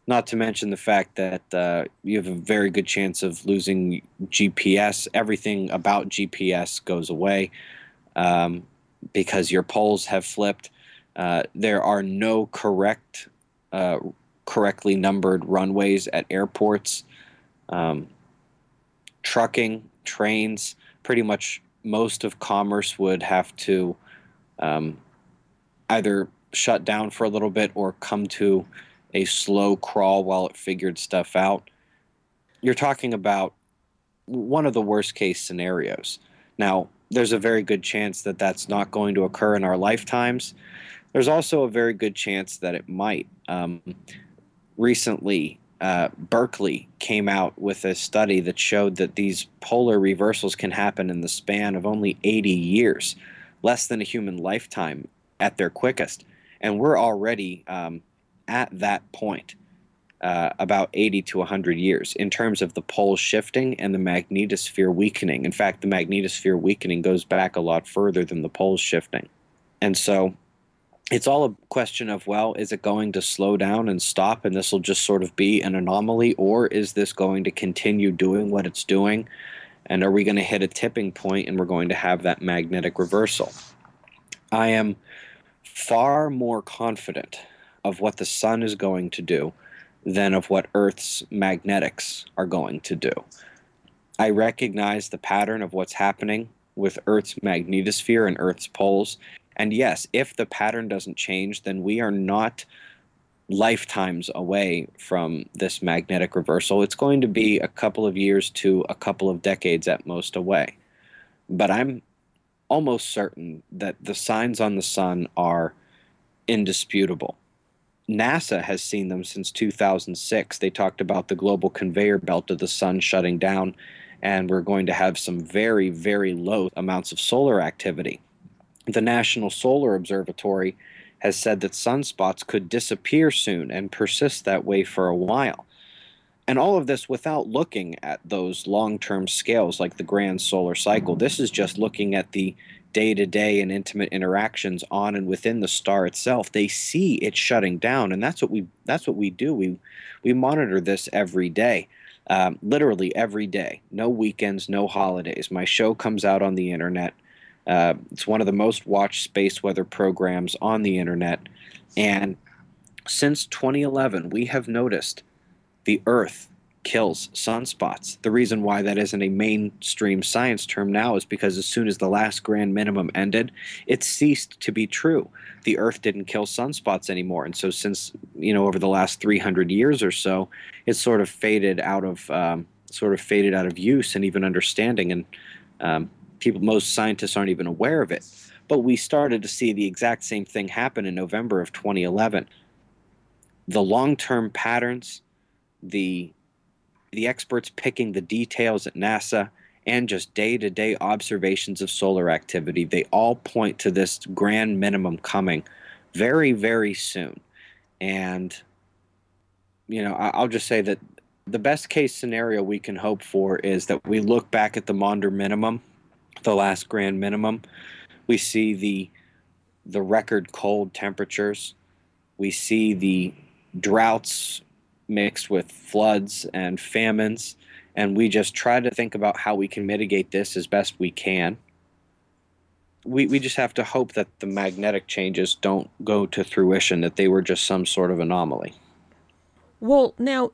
Not to mention the fact that uh, you have a very good chance of losing GPS. Everything about GPS goes away um, because your poles have flipped uh, there are no correct, uh, correctly numbered runways at airports. Um, trucking, trains, pretty much most of commerce would have to um, either shut down for a little bit or come to a slow crawl while it figured stuff out. You're talking about one of the worst case scenarios. Now, there's a very good chance that that's not going to occur in our lifetimes. There's also a very good chance that it might. Um, recently, uh, Berkeley came out with a study that showed that these polar reversals can happen in the span of only 80 years, less than a human lifetime at their quickest. And we're already um, at that point, uh, about 80 to 100 years, in terms of the poles shifting and the magnetosphere weakening. In fact, the magnetosphere weakening goes back a lot further than the poles shifting. And so it's all a question of well is it going to slow down and stop and this will just sort of be an anomaly or is this going to continue doing what it's doing? And are we going to hit a tipping point and we're going to have that magnetic reversal? I am far more confident of what the sun is going to do than of what earth's magnetics are going to do. I recognize the pattern of what's happening with earth's magnetosphere and earth's poles and yes, if the pattern doesn't change, then we are not lifetimes away from this magnetic reversal. It's going to be a couple of years to a couple of decades at most away. But I'm almost certain that the signs on the sun are indisputable. NASA has seen them since 2006. They talked about the global conveyor belt of the sun shutting down, and we're going to have some very, very low amounts of solar activity the National Solar Observatory has said that sunspots could disappear soon and persist that way for a while. And all of this without looking at those long term scales like the grand solar cycle. This is just looking at the day to day and intimate interactions on and within the star itself. They see it shutting down, and that's what we that's what we do. We we monitor this every day, um, literally every day. No weekends, no holidays. My show comes out on the internet. Uh, it's one of the most watched space weather programs on the internet. And since 2011, we have noticed the Earth kills sunspots. The reason why that isn't a mainstream science term now is because as soon as the last grand minimum ended, it ceased to be true. The Earth didn't kill sunspots anymore, and so since you know over the last 300 years or so, it's sort of faded out of um, sort of faded out of use and even understanding. And um, people most scientists aren't even aware of it. But we started to see the exact same thing happen in november of 2011 the long-term patterns the the experts picking the details at nasa and just day-to-day observations of solar activity they all point to this grand minimum coming very very soon. And you know i'll just say that the best case scenario we can hope for is that we look back at the Maunder minimum the last grand minimum. We see the the record cold temperatures. We see the droughts mixed with floods and famines, and we just try to think about how we can mitigate this as best we can. We, we just have to hope that the magnetic changes don't go to fruition, that they were just some sort of anomaly. Well, now,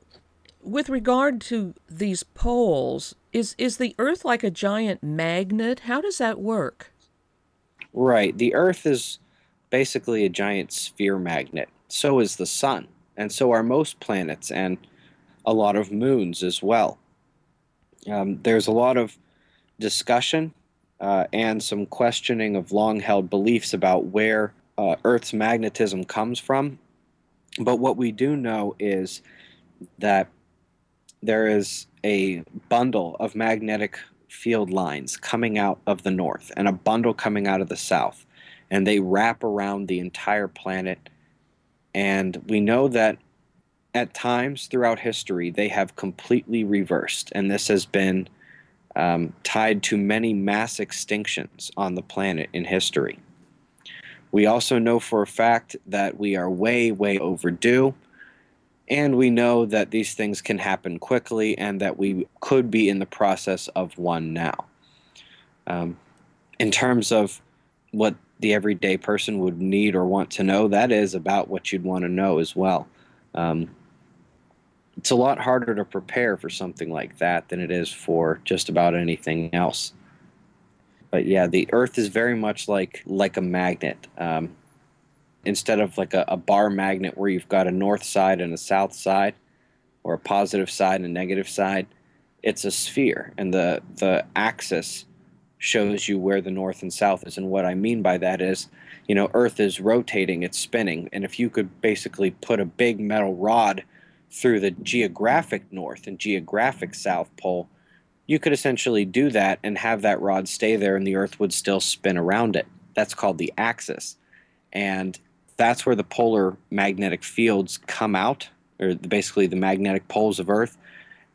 with regard to these poles, is is the Earth like a giant magnet? How does that work? Right. The Earth is basically a giant sphere magnet. So is the Sun, and so are most planets and a lot of moons as well. Um, there's a lot of discussion uh, and some questioning of long held beliefs about where uh, Earth's magnetism comes from. But what we do know is that there is a bundle of magnetic field lines coming out of the north and a bundle coming out of the south. And they wrap around the entire planet. And we know that at times throughout history, they have completely reversed. And this has been um, tied to many mass extinctions on the planet in history. We also know for a fact that we are way, way overdue and we know that these things can happen quickly and that we could be in the process of one now. Um, in terms of what the everyday person would need or want to know, that is about what you'd want to know as well. Um, it's a lot harder to prepare for something like that than it is for just about anything else. But yeah, the Earth is very much like like a magnet. Um, instead of like a, a bar magnet where you've got a north side and a south side or a positive side and a negative side it's a sphere and the the axis shows you where the north and south is. And what I mean by that is, you know, Earth is rotating, it's spinning. And if you could basically put a big metal rod through the geographic north and geographic south pole, you could essentially do that and have that rod stay there and the Earth would still spin around it. That's called the axis. And that's where the polar magnetic fields come out, or basically the magnetic poles of Earth.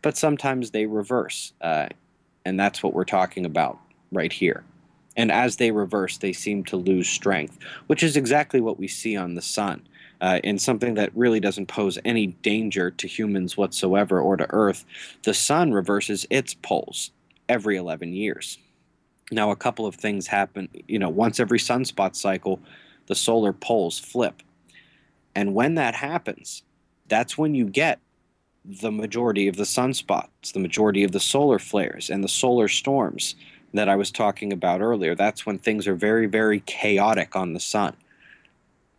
But sometimes they reverse. Uh, and that's what we're talking about right here. And as they reverse, they seem to lose strength, which is exactly what we see on the sun. Uh, and something that really doesn't pose any danger to humans whatsoever or to Earth, the sun reverses its poles every 11 years. Now, a couple of things happen. You know, once every sunspot cycle, the solar poles flip. And when that happens, that's when you get the majority of the sunspots, the majority of the solar flares, and the solar storms that I was talking about earlier. That's when things are very, very chaotic on the sun.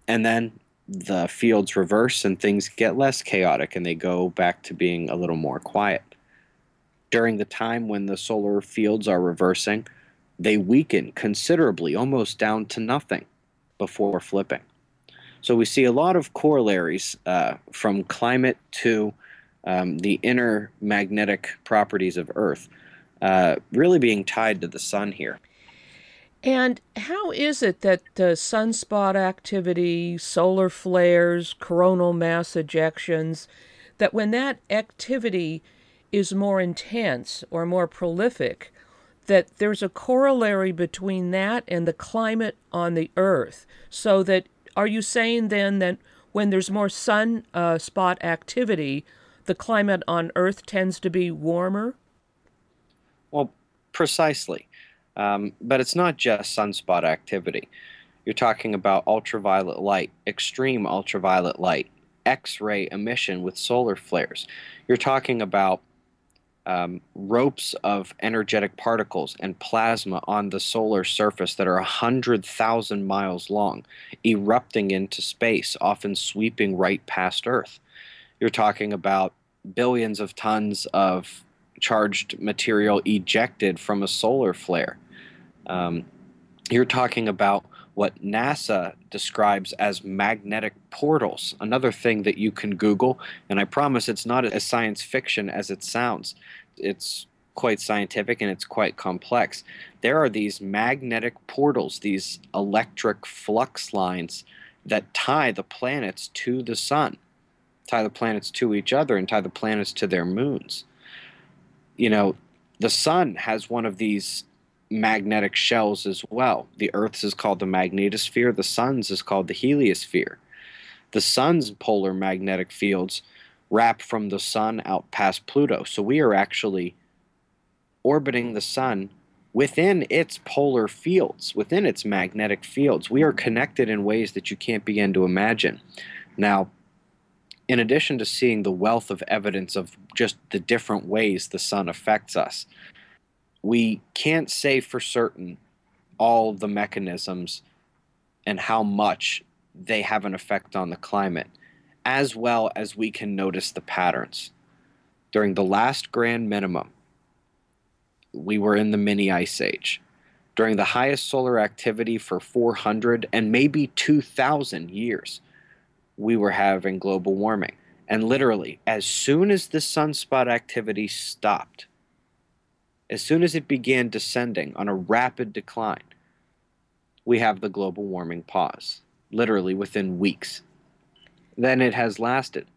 And then the fields reverse and things get less chaotic and they go back to being a little more quiet. During the time when the solar fields are reversing, they weaken considerably, almost down to nothing, before flipping. So we see a lot of corollaries uh, from climate to um, the inner magnetic properties of Earth uh, really being tied to the sun here. And how is it that the sunspot activity, solar flares, coronal mass ejections, that when that activity is more intense or more prolific, that there's a corollary between that and the climate on the Earth? So that are you saying then that when there's more sun uh, spot activity, the climate on Earth tends to be warmer? Well, precisely. Um, but it's not just sunspot activity. You're talking about ultraviolet light, extreme ultraviolet light, X ray emission with solar flares. You're talking about um, ropes of energetic particles and plasma on the solar surface that are 100,000 miles long, erupting into space, often sweeping right past Earth. You're talking about billions of tons of charged material ejected from a solar flare. Um, you're talking about what NASA describes as magnetic portals, another thing that you can Google, and I promise it's not as science fiction as it sounds. It's quite scientific and it's quite complex. There are these magnetic portals, these electric flux lines that tie the planets to the sun, tie the planets to each other, and tie the planets to their moons you know, the sun has one of these magnetic shells as well. The Earth's is called the magnetosphere, the sun's is called the heliosphere. The sun's polar magnetic fields wrap from the sun out past Pluto. So we are actually orbiting the sun within its polar fields, within its magnetic fields. We are connected in ways that you can't begin to imagine. Now, in addition to seeing the wealth of evidence of just the different ways the sun affects us, we can't say for certain all the mechanisms and how much they have an effect on the climate, as well as we can notice the patterns. During the last grand minimum, we were in the mini ice age. During the highest solar activity for 400 and maybe 2,000 years, we were having global warming. And literally, as soon as the sunspot activity stopped, as soon as it began descending on a rapid decline, we have the global warming pause, literally within weeks. Then it has lasted.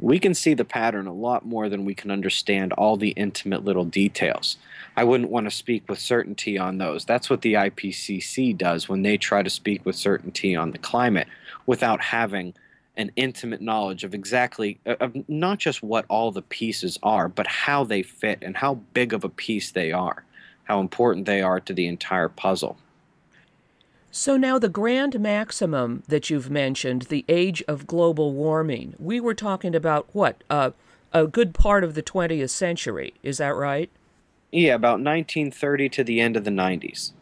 We can see the pattern a lot more than we can understand all the intimate little details. I wouldn't want to speak with certainty on those. That's what the IPCC does when they try to speak with certainty on the climate without having an intimate knowledge of exactly uh, of not just what all the pieces are, but how they fit and how big of a piece they are, how important they are to the entire puzzle. So now the grand maximum that you've mentioned, the age of global warming, we were talking about what uh, a good part of the 20th century. Is that right? Yeah, about 1930 to the end of the 90s.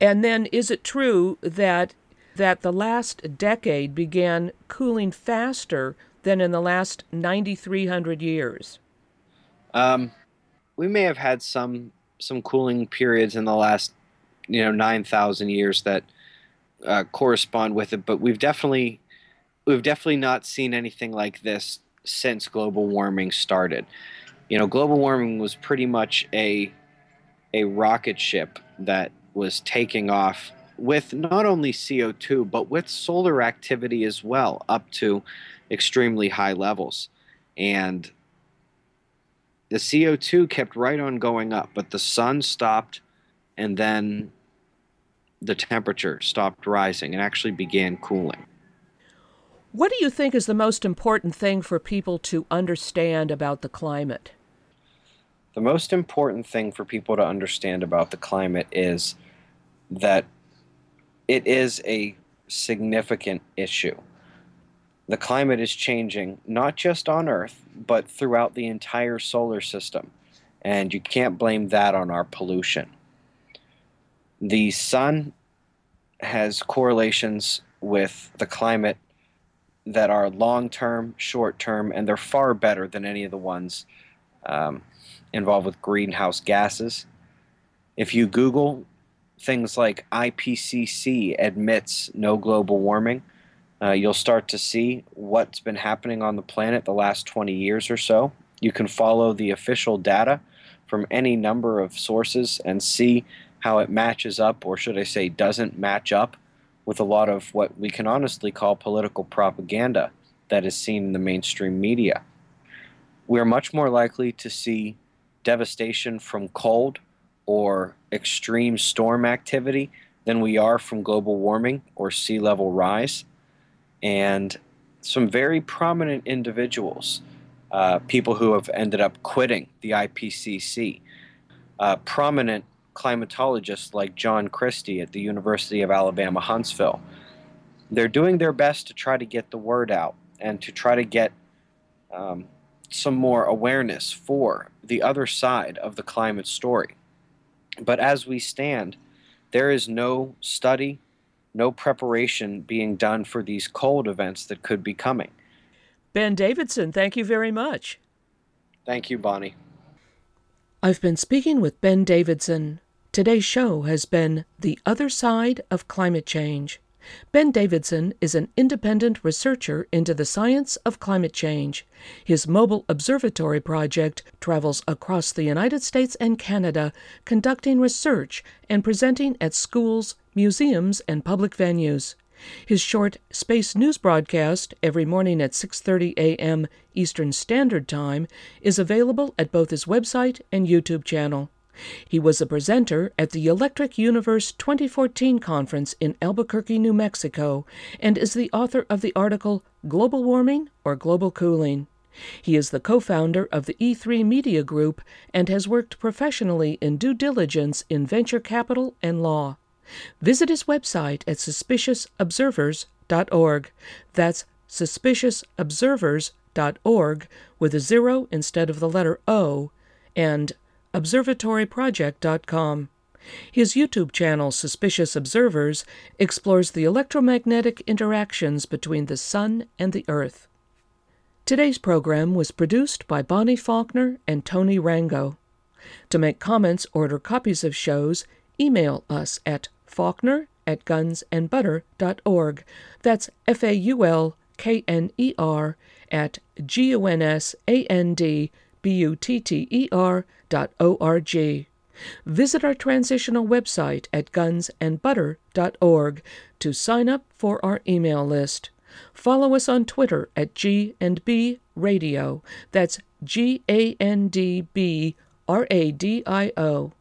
And then is it true that that the last decade began cooling faster than in the last 9,300 years? Um, we may have had some some cooling periods in the last, you know, nine thousand years that uh, correspond with it, but we've definitely we've definitely not seen anything like this since global warming started. You know, global warming was pretty much a a rocket ship that was taking off with not only CO2 but with solar activity as well up to extremely high levels. And the CO2 kept right on going up, but the sun stopped and then the temperature stopped rising and actually began cooling. What do you think is the most important thing for people to understand about the climate? The most important thing for people to understand about the climate is that it is a significant issue. The climate is changing not just on Earth, but throughout the entire solar system. And you can't blame that on our pollution. The sun has correlations with the climate that are long term, short term, and they're far better than any of the ones um, involved with greenhouse gases. If you Google things like IPCC admits no global warming, uh, you'll start to see what's been happening on the planet the last 20 years or so. You can follow the official data from any number of sources and see how it matches up, or should I say, doesn't match up with a lot of what we can honestly call political propaganda that is seen in the mainstream media. We are much more likely to see devastation from cold or extreme storm activity than we are from global warming or sea level rise. And some very prominent individuals, uh, people who have ended up quitting the IPCC, uh, prominent climatologists like John Christy at the University of Alabama, Huntsville, they're doing their best to try to get the word out and to try to get um, some more awareness for the other side of the climate story. But as we stand, there is no study, no preparation being done for these cold events that could be coming. Ben Davidson, thank you very much. Thank you, Bonnie. I've been speaking with Ben Davidson. Today's show has been The Other Side of Climate Change. Ben Davidson is an independent researcher into the science of climate change. His mobile observatory project travels across the United States and Canada, conducting research and presenting at schools, museums, and public venues. His short space news broadcast every morning at 6:30 a.m. Eastern Standard Time is available at both his website and YouTube channel. He was a presenter at the Electric Universe 2014 conference in Albuquerque, New Mexico, and is the author of the article Global Warming or Global Cooling. He is the co founder of the E3 Media Group and has worked professionally in due diligence in venture capital and law. Visit his website at suspiciousobservers.org. That's suspiciousobservers.org with a zero instead of the letter O and observatoryproject.com. His YouTube channel, Suspicious Observers, explores the electromagnetic interactions between the Sun and the Earth. Today's program was produced by Bonnie Faulkner and Tony Rango. To make comments or order copies of shows, email us at faulkner at gunsandbutter.org. That's F A U L K N E R at G U N S A N D B U T T E R dot O R G. Visit our transitional website at gunsandbutter.org to sign up for our email list. Follow us on Twitter at G and B Radio. That's G A N D B R A D I O.